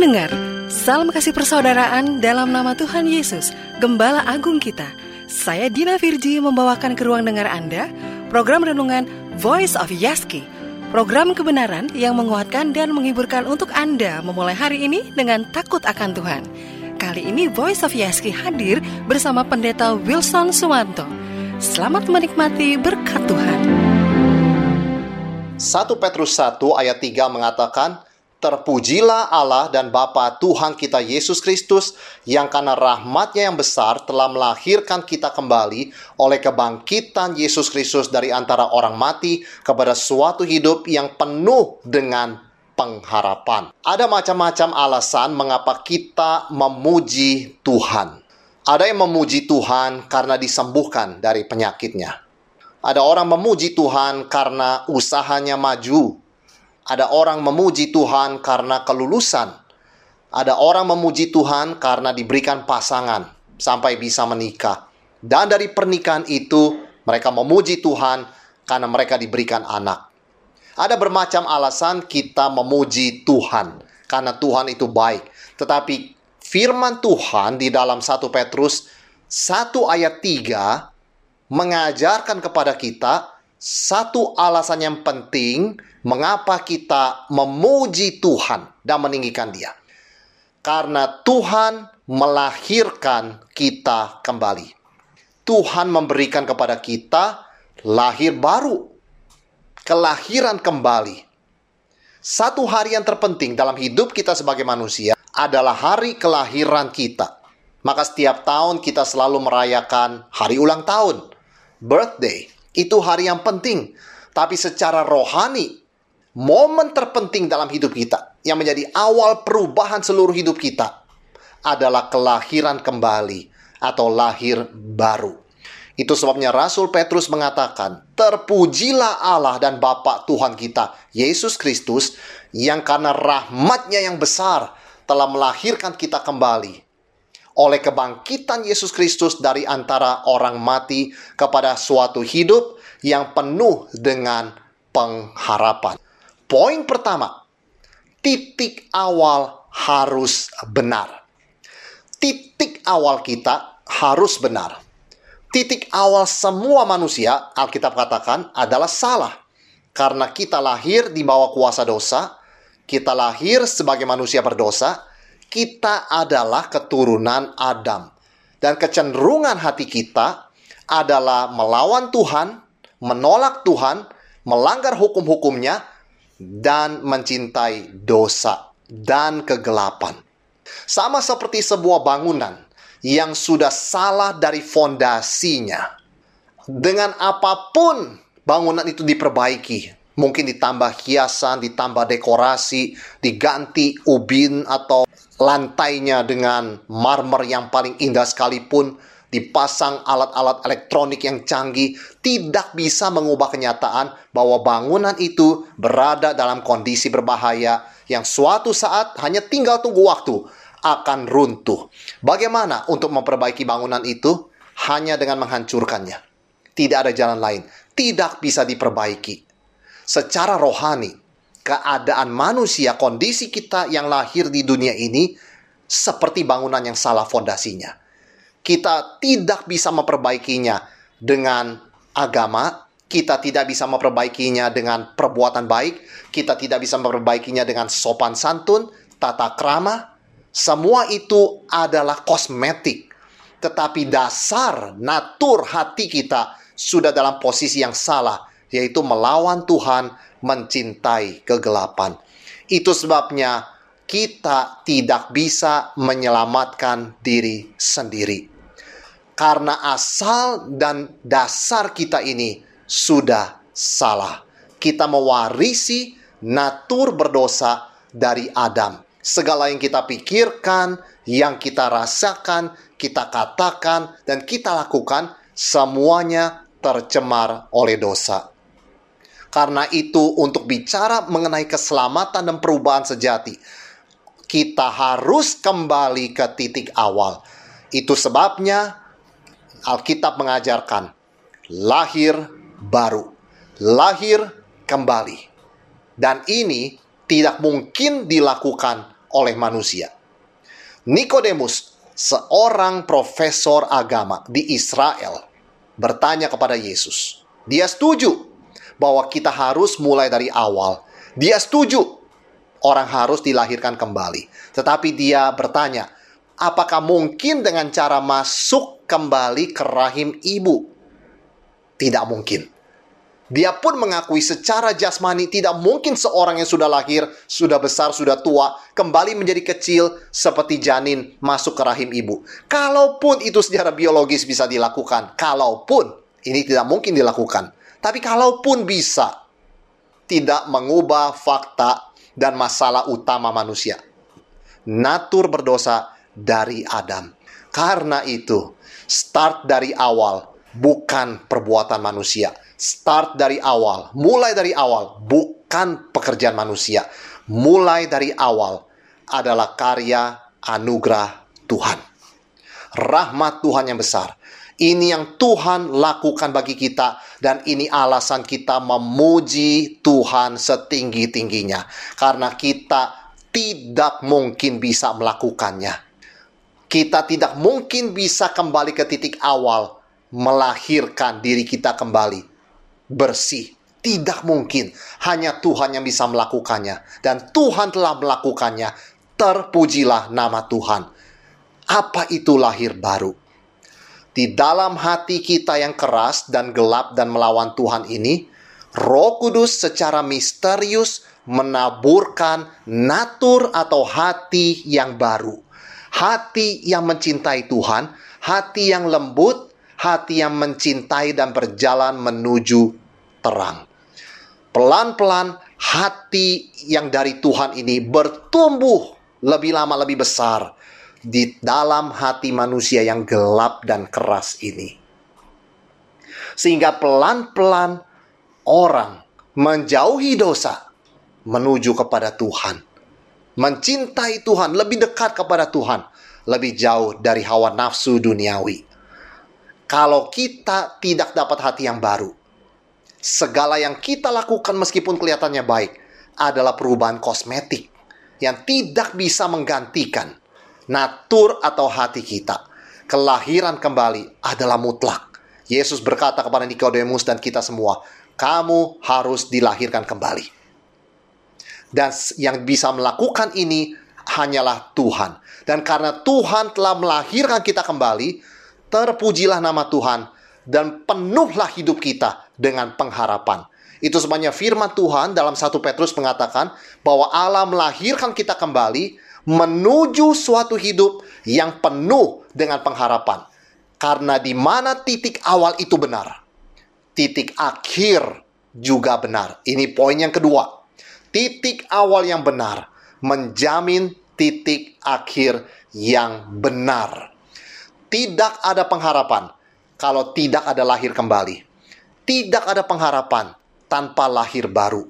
pendengar, salam kasih persaudaraan dalam nama Tuhan Yesus, Gembala Agung kita. Saya Dina Virji membawakan ke ruang dengar Anda program renungan Voice of Yaski. Program kebenaran yang menguatkan dan menghiburkan untuk Anda memulai hari ini dengan takut akan Tuhan. Kali ini Voice of Yaski hadir bersama Pendeta Wilson Suwanto. Selamat menikmati berkat Tuhan. 1 Petrus 1 ayat 3 mengatakan, Terpujilah Allah dan Bapa Tuhan kita Yesus Kristus yang karena rahmatnya yang besar telah melahirkan kita kembali oleh kebangkitan Yesus Kristus dari antara orang mati kepada suatu hidup yang penuh dengan pengharapan. Ada macam-macam alasan mengapa kita memuji Tuhan. Ada yang memuji Tuhan karena disembuhkan dari penyakitnya. Ada orang memuji Tuhan karena usahanya maju ada orang memuji Tuhan karena kelulusan. Ada orang memuji Tuhan karena diberikan pasangan sampai bisa menikah. Dan dari pernikahan itu, mereka memuji Tuhan karena mereka diberikan anak. Ada bermacam alasan kita memuji Tuhan karena Tuhan itu baik. Tetapi firman Tuhan di dalam 1 Petrus 1 ayat 3 mengajarkan kepada kita satu alasan yang penting mengapa kita memuji Tuhan dan meninggikan Dia. Karena Tuhan melahirkan kita kembali. Tuhan memberikan kepada kita lahir baru, kelahiran kembali. Satu hari yang terpenting dalam hidup kita sebagai manusia adalah hari kelahiran kita. Maka setiap tahun kita selalu merayakan hari ulang tahun, birthday itu hari yang penting. Tapi secara rohani, momen terpenting dalam hidup kita yang menjadi awal perubahan seluruh hidup kita adalah kelahiran kembali atau lahir baru. Itu sebabnya Rasul Petrus mengatakan, Terpujilah Allah dan Bapa Tuhan kita, Yesus Kristus, yang karena rahmatnya yang besar telah melahirkan kita kembali oleh kebangkitan Yesus Kristus dari antara orang mati kepada suatu hidup yang penuh dengan pengharapan. Poin pertama, titik awal harus benar. Titik awal kita harus benar. Titik awal semua manusia, Alkitab katakan, adalah salah. Karena kita lahir di bawah kuasa dosa, kita lahir sebagai manusia berdosa, kita adalah keturunan Adam. Dan kecenderungan hati kita adalah melawan Tuhan, menolak Tuhan, melanggar hukum-hukumnya, dan mencintai dosa dan kegelapan. Sama seperti sebuah bangunan yang sudah salah dari fondasinya. Dengan apa pun bangunan itu diperbaiki, mungkin ditambah hiasan, ditambah dekorasi, diganti ubin atau lantainya dengan marmer yang paling indah sekalipun, dipasang alat-alat elektronik yang canggih, tidak bisa mengubah kenyataan bahwa bangunan itu berada dalam kondisi berbahaya yang suatu saat hanya tinggal tunggu waktu akan runtuh. Bagaimana untuk memperbaiki bangunan itu? Hanya dengan menghancurkannya. Tidak ada jalan lain. Tidak bisa diperbaiki. Secara rohani, keadaan manusia, kondisi kita yang lahir di dunia ini seperti bangunan yang salah fondasinya. Kita tidak bisa memperbaikinya dengan agama, kita tidak bisa memperbaikinya dengan perbuatan baik, kita tidak bisa memperbaikinya dengan sopan santun, tata krama. Semua itu adalah kosmetik. Tetapi dasar natur hati kita sudah dalam posisi yang salah, yaitu melawan Tuhan, mencintai kegelapan. Itu sebabnya kita tidak bisa menyelamatkan diri sendiri. Karena asal dan dasar kita ini sudah salah. Kita mewarisi natur berdosa dari Adam. Segala yang kita pikirkan, yang kita rasakan, kita katakan, dan kita lakukan, semuanya tercemar oleh dosa. Karena itu, untuk bicara mengenai keselamatan dan perubahan sejati, kita harus kembali ke titik awal. Itu sebabnya Alkitab mengajarkan lahir baru, lahir kembali. Dan ini tidak mungkin dilakukan oleh manusia. Nikodemus, seorang profesor agama di Israel, bertanya kepada Yesus. Dia setuju bahwa kita harus mulai dari awal. Dia setuju orang harus dilahirkan kembali. Tetapi dia bertanya, apakah mungkin dengan cara masuk kembali ke rahim ibu? Tidak mungkin. Dia pun mengakui secara jasmani tidak mungkin seorang yang sudah lahir, sudah besar, sudah tua, kembali menjadi kecil seperti janin masuk ke rahim ibu. Kalaupun itu secara biologis bisa dilakukan, kalaupun ini tidak mungkin dilakukan. Tapi kalaupun bisa, tidak mengubah fakta dan masalah utama manusia. Natur berdosa dari Adam. Karena itu, start dari awal bukan perbuatan manusia start dari awal, mulai dari awal, bukan pekerjaan manusia. Mulai dari awal adalah karya anugerah Tuhan. Rahmat Tuhan yang besar. Ini yang Tuhan lakukan bagi kita dan ini alasan kita memuji Tuhan setinggi-tingginya karena kita tidak mungkin bisa melakukannya. Kita tidak mungkin bisa kembali ke titik awal melahirkan diri kita kembali bersih. Tidak mungkin. Hanya Tuhan yang bisa melakukannya. Dan Tuhan telah melakukannya. Terpujilah nama Tuhan. Apa itu lahir baru? Di dalam hati kita yang keras dan gelap dan melawan Tuhan ini, Roh Kudus secara misterius menaburkan natur atau hati yang baru. Hati yang mencintai Tuhan, hati yang lembut, hati yang mencintai dan berjalan menuju terang. Pelan-pelan hati yang dari Tuhan ini bertumbuh lebih lama lebih besar di dalam hati manusia yang gelap dan keras ini. Sehingga pelan-pelan orang menjauhi dosa menuju kepada Tuhan. Mencintai Tuhan, lebih dekat kepada Tuhan, lebih jauh dari hawa nafsu duniawi. Kalau kita tidak dapat hati yang baru, segala yang kita lakukan meskipun kelihatannya baik adalah perubahan kosmetik yang tidak bisa menggantikan natur atau hati kita. Kelahiran kembali adalah mutlak. Yesus berkata kepada Nikodemus dan kita semua, "Kamu harus dilahirkan kembali." Dan yang bisa melakukan ini hanyalah Tuhan. Dan karena Tuhan telah melahirkan kita kembali, terpujilah nama Tuhan dan penuhlah hidup kita dengan pengharapan. Itu sebenarnya firman Tuhan dalam satu Petrus mengatakan bahwa Allah melahirkan kita kembali menuju suatu hidup yang penuh dengan pengharapan. Karena di mana titik awal itu benar, titik akhir juga benar. Ini poin yang kedua. Titik awal yang benar menjamin titik akhir yang benar. Tidak ada pengharapan kalau tidak ada lahir kembali tidak ada pengharapan tanpa lahir baru.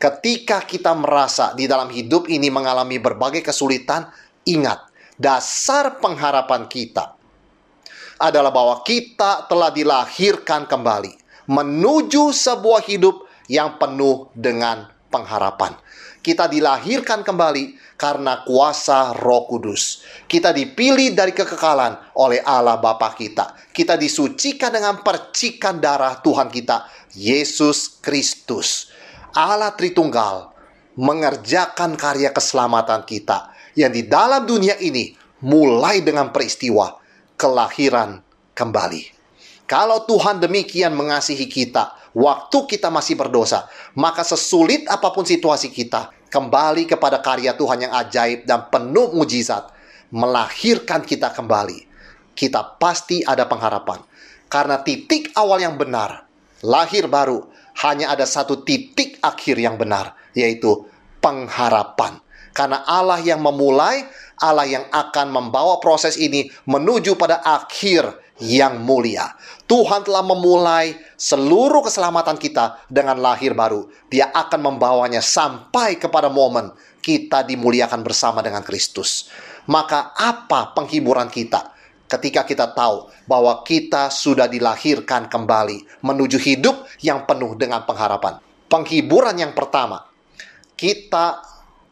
Ketika kita merasa di dalam hidup ini mengalami berbagai kesulitan, ingat, dasar pengharapan kita adalah bahwa kita telah dilahirkan kembali menuju sebuah hidup yang penuh dengan pengharapan. Kita dilahirkan kembali karena kuasa Roh Kudus. Kita dipilih dari kekekalan oleh Allah Bapa kita. Kita disucikan dengan percikan darah Tuhan kita, Yesus Kristus. Allah Tritunggal mengerjakan karya keselamatan kita yang di dalam dunia ini mulai dengan peristiwa kelahiran kembali. Kalau Tuhan demikian mengasihi kita, waktu kita masih berdosa, maka sesulit apa pun situasi kita, kembali kepada karya Tuhan yang ajaib dan penuh mujizat, melahirkan kita kembali. Kita pasti ada pengharapan. Karena titik awal yang benar, lahir baru, hanya ada satu titik akhir yang benar, yaitu pengharapan. Karena Allah yang memulai, Allah yang akan membawa proses ini menuju pada akhir yang mulia. Tuhan telah memulai seluruh keselamatan kita dengan lahir baru. Dia akan membawanya sampai kepada momen kita dimuliakan bersama dengan Kristus. Maka apa penghiburan kita ketika kita tahu bahwa kita sudah dilahirkan kembali menuju hidup yang penuh dengan pengharapan? Penghiburan yang pertama, kita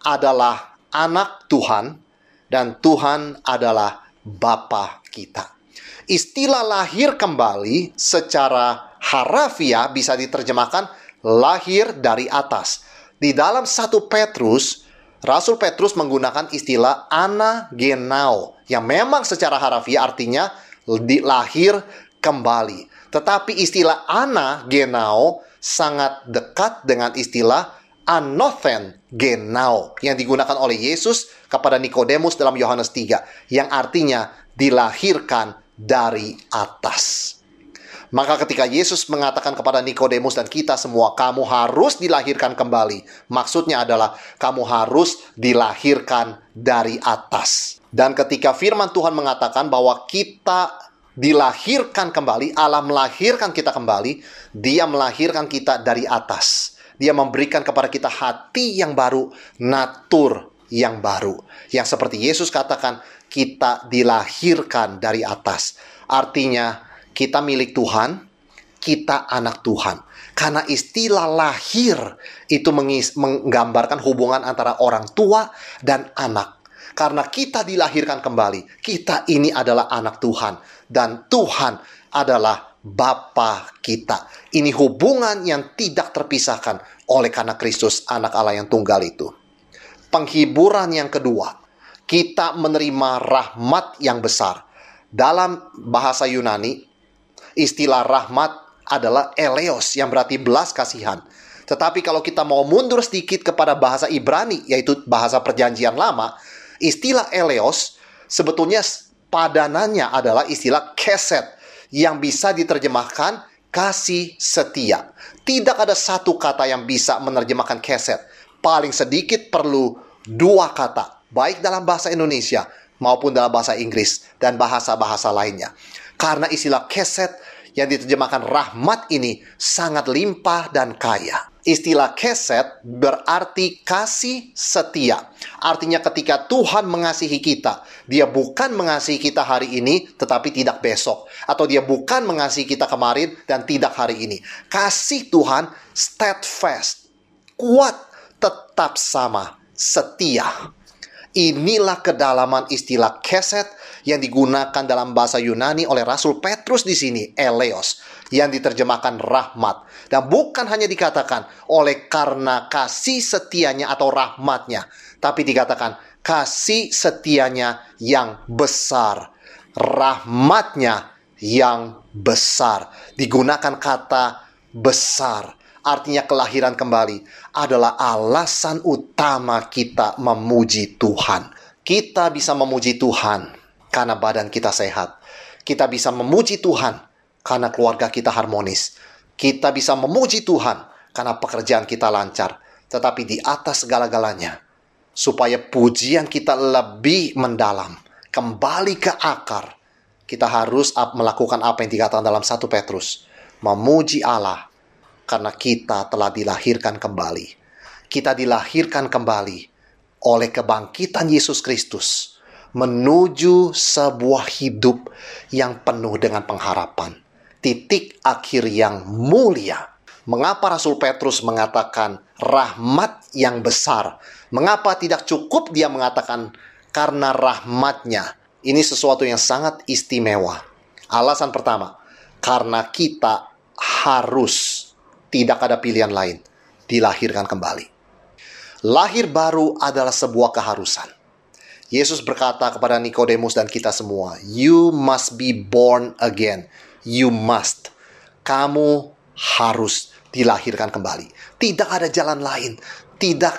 adalah anak Tuhan dan Tuhan adalah Bapa kita. Istilah lahir kembali secara harafiah bisa diterjemahkan lahir dari atas. Di dalam satu Petrus, Rasul Petrus menggunakan istilah anagenao yang memang secara harafiah artinya lahir kembali. Tetapi istilah anagenao sangat dekat dengan istilah anothen genau yang digunakan oleh Yesus kepada Nikodemus dalam Yohanes 3 yang artinya dilahirkan dari atas. Maka ketika Yesus mengatakan kepada Nikodemus dan kita semua, kamu harus dilahirkan kembali. Maksudnya adalah kamu harus dilahirkan dari atas. Dan ketika firman Tuhan mengatakan bahwa kita dilahirkan kembali, Allah melahirkan kita kembali, dia melahirkan kita dari atas dia memberikan kepada kita hati yang baru, natur yang baru. Yang seperti Yesus katakan, kita dilahirkan dari atas. Artinya, kita milik Tuhan, kita anak Tuhan. Karena istilah lahir itu menggambarkan hubungan antara orang tua dan anak. Karena kita dilahirkan kembali, kita ini adalah anak Tuhan. Dan Tuhan adalah Bapa kita. Ini hubungan yang tidak terpisahkan oleh karena Kristus anak Allah yang tunggal itu. Penghiburan yang kedua, kita menerima rahmat yang besar. Dalam bahasa Yunani, istilah rahmat adalah eleos yang berarti belas kasihan. Tetapi kalau kita mau mundur sedikit kepada bahasa Ibrani, yaitu bahasa perjanjian lama, istilah eleos sebetulnya padanannya adalah istilah keset yang bisa diterjemahkan kasih setia. Tidak ada satu kata yang bisa menerjemahkan keset. Paling sedikit perlu dua kata, baik dalam bahasa Indonesia maupun dalam bahasa Inggris dan bahasa-bahasa lainnya. Karena istilah keset yang diterjemahkan rahmat ini sangat limpah dan kaya. Istilah keset berarti kasih setia. Artinya ketika Tuhan mengasihi kita, dia bukan mengasihi kita hari ini tetapi tidak besok. Atau dia bukan mengasihi kita kemarin dan tidak hari ini. Kasih Tuhan steadfast, kuat, tetap sama, setia. Inilah kedalaman istilah keset yang digunakan dalam bahasa Yunani oleh Rasul Petrus di sini, eleos, yang diterjemahkan rahmat. Dan bukan hanya dikatakan oleh karena kasih setianya atau rahmatnya, tapi dikatakan kasih setianya yang besar, rahmatnya yang besar. Digunakan kata besar, artinya kelahiran kembali, adalah alasan utama kita memuji Tuhan. Kita bisa memuji Tuhan karena badan kita sehat. Kita bisa memuji Tuhan karena keluarga kita harmonis. Kita bisa memuji Tuhan karena pekerjaan kita lancar. Tetapi di atas segala-galanya, supaya pujian kita lebih mendalam, kembali ke akar, kita harus melakukan apa yang dikatakan dalam satu Petrus. Memuji Allah karena kita telah dilahirkan kembali. Kita dilahirkan kembali oleh kebangkitan Yesus Kristus menuju sebuah hidup yang penuh dengan pengharapan titik akhir yang mulia. Mengapa Rasul Petrus mengatakan rahmat yang besar? Mengapa tidak cukup dia mengatakan karena rahmatnya? Ini sesuatu yang sangat istimewa. Alasan pertama, karena kita harus tidak ada pilihan lain dilahirkan kembali. Lahir baru adalah sebuah keharusan. Yesus berkata kepada Nikodemus dan kita semua, "You must be born again." You must. Kamu harus dilahirkan kembali. Tidak ada jalan lain. Tidak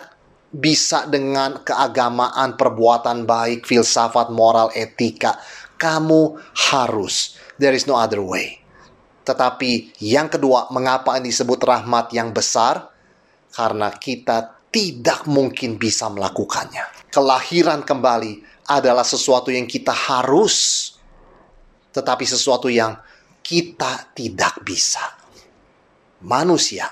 bisa dengan keagamaan, perbuatan baik, filsafat, moral, etika. Kamu harus. There is no other way. Tetapi yang kedua, mengapa ini disebut rahmat yang besar? Karena kita tidak mungkin bisa melakukannya. Kelahiran kembali adalah sesuatu yang kita harus, tetapi sesuatu yang kita tidak bisa. Manusia,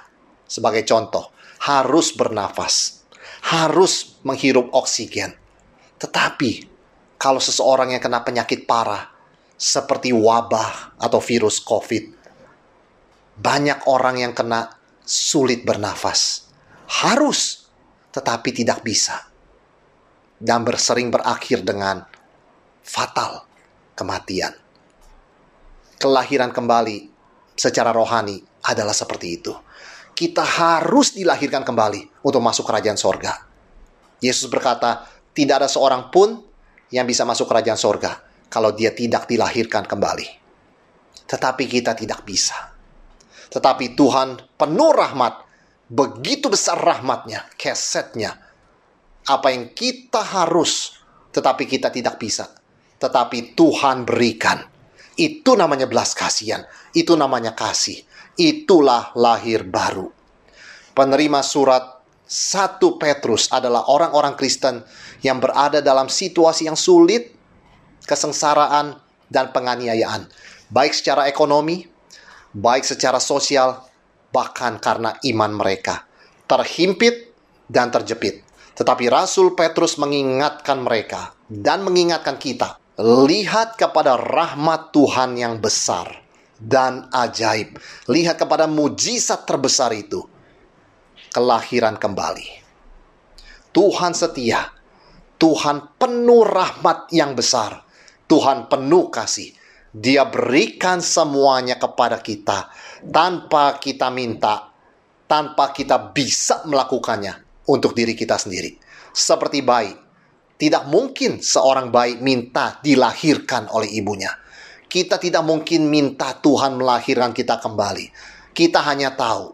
sebagai contoh, harus bernafas, harus menghirup oksigen. Tetapi, kalau seseorang yang kena penyakit parah, seperti wabah atau virus COVID, banyak orang yang kena sulit bernafas. Harus, tetapi tidak bisa. dan bersering berakhir dengan fatal kematian. Kelahiran kembali secara rohani adalah seperti itu. Kita harus dilahirkan kembali untuk masuk kerajaan sorga. Yesus berkata, tidak ada seorang pun yang bisa masuk kerajaan sorga kalau dia tidak dilahirkan kembali. Tetapi kita tidak bisa. Tetapi Tuhan penuh rahmat, begitu besar rahmatnya, kesetnya. Apa yang kita harus, tetapi kita tidak bisa. Tetapi Tuhan berikan. Itu namanya belas kasihan. Itu namanya kasih. Itulah lahir baru. Penerima surat 1 Petrus adalah orang-orang Kristen yang berada dalam situasi yang sulit, kesengsaraan, dan penganiayaan, baik secara ekonomi, baik secara sosial, bahkan karena iman mereka terhimpit dan terjepit. Tetapi Rasul Petrus mengingatkan mereka dan mengingatkan kita, lihat kepada rahmat Tuhan yang besar dan ajaib. Lihat kepada mujizat terbesar itu kelahiran kembali. Tuhan setia, Tuhan penuh rahmat yang besar, Tuhan penuh kasih. Dia berikan semuanya kepada kita tanpa kita minta, tanpa kita bisa melakukannya untuk diri kita sendiri. Seperti bayi, tidak mungkin seorang bayi minta dilahirkan oleh ibunya. Kita tidak mungkin minta Tuhan melahirkan kita kembali. Kita hanya tahu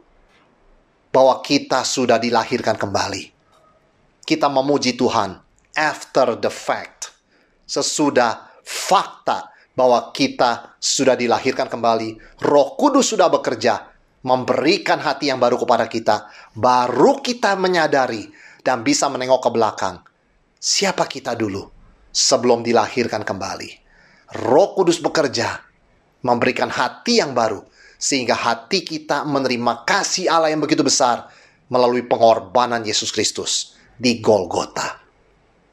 bahwa kita sudah dilahirkan kembali. Kita memuji Tuhan after the fact. Sesudah fakta bahwa kita sudah dilahirkan kembali, Roh Kudus sudah bekerja, memberikan hati yang baru kepada kita, baru kita menyadari dan bisa menengok ke belakang. Siapa kita dulu sebelum dilahirkan kembali? Roh Kudus bekerja, memberikan hati yang baru, sehingga hati kita menerima kasih Allah yang begitu besar melalui pengorbanan Yesus Kristus di Golgota.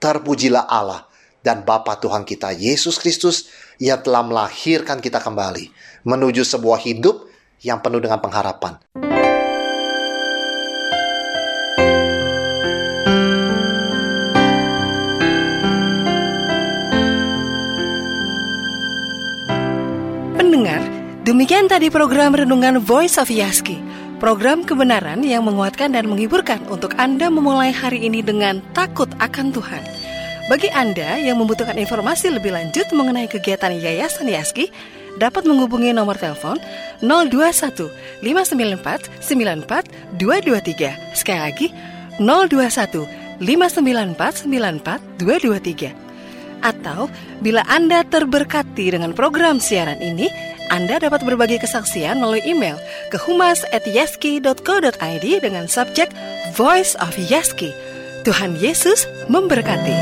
Terpujilah Allah dan Bapa Tuhan kita Yesus Kristus yang telah melahirkan kita kembali menuju sebuah hidup yang penuh dengan pengharapan. Demikian tadi program Renungan Voice of Yaski. Program kebenaran yang menguatkan dan menghiburkan untuk Anda memulai hari ini dengan takut akan Tuhan. Bagi Anda yang membutuhkan informasi lebih lanjut mengenai kegiatan Yayasan Yaski, dapat menghubungi nomor telepon 021 594 94 223. Sekali lagi, 021 594 94 223. Atau bila Anda terberkati dengan program siaran ini, anda dapat berbagi kesaksian melalui email ke humas@yaski.co.id dengan subjek Voice of Yaski. Tuhan Yesus memberkati.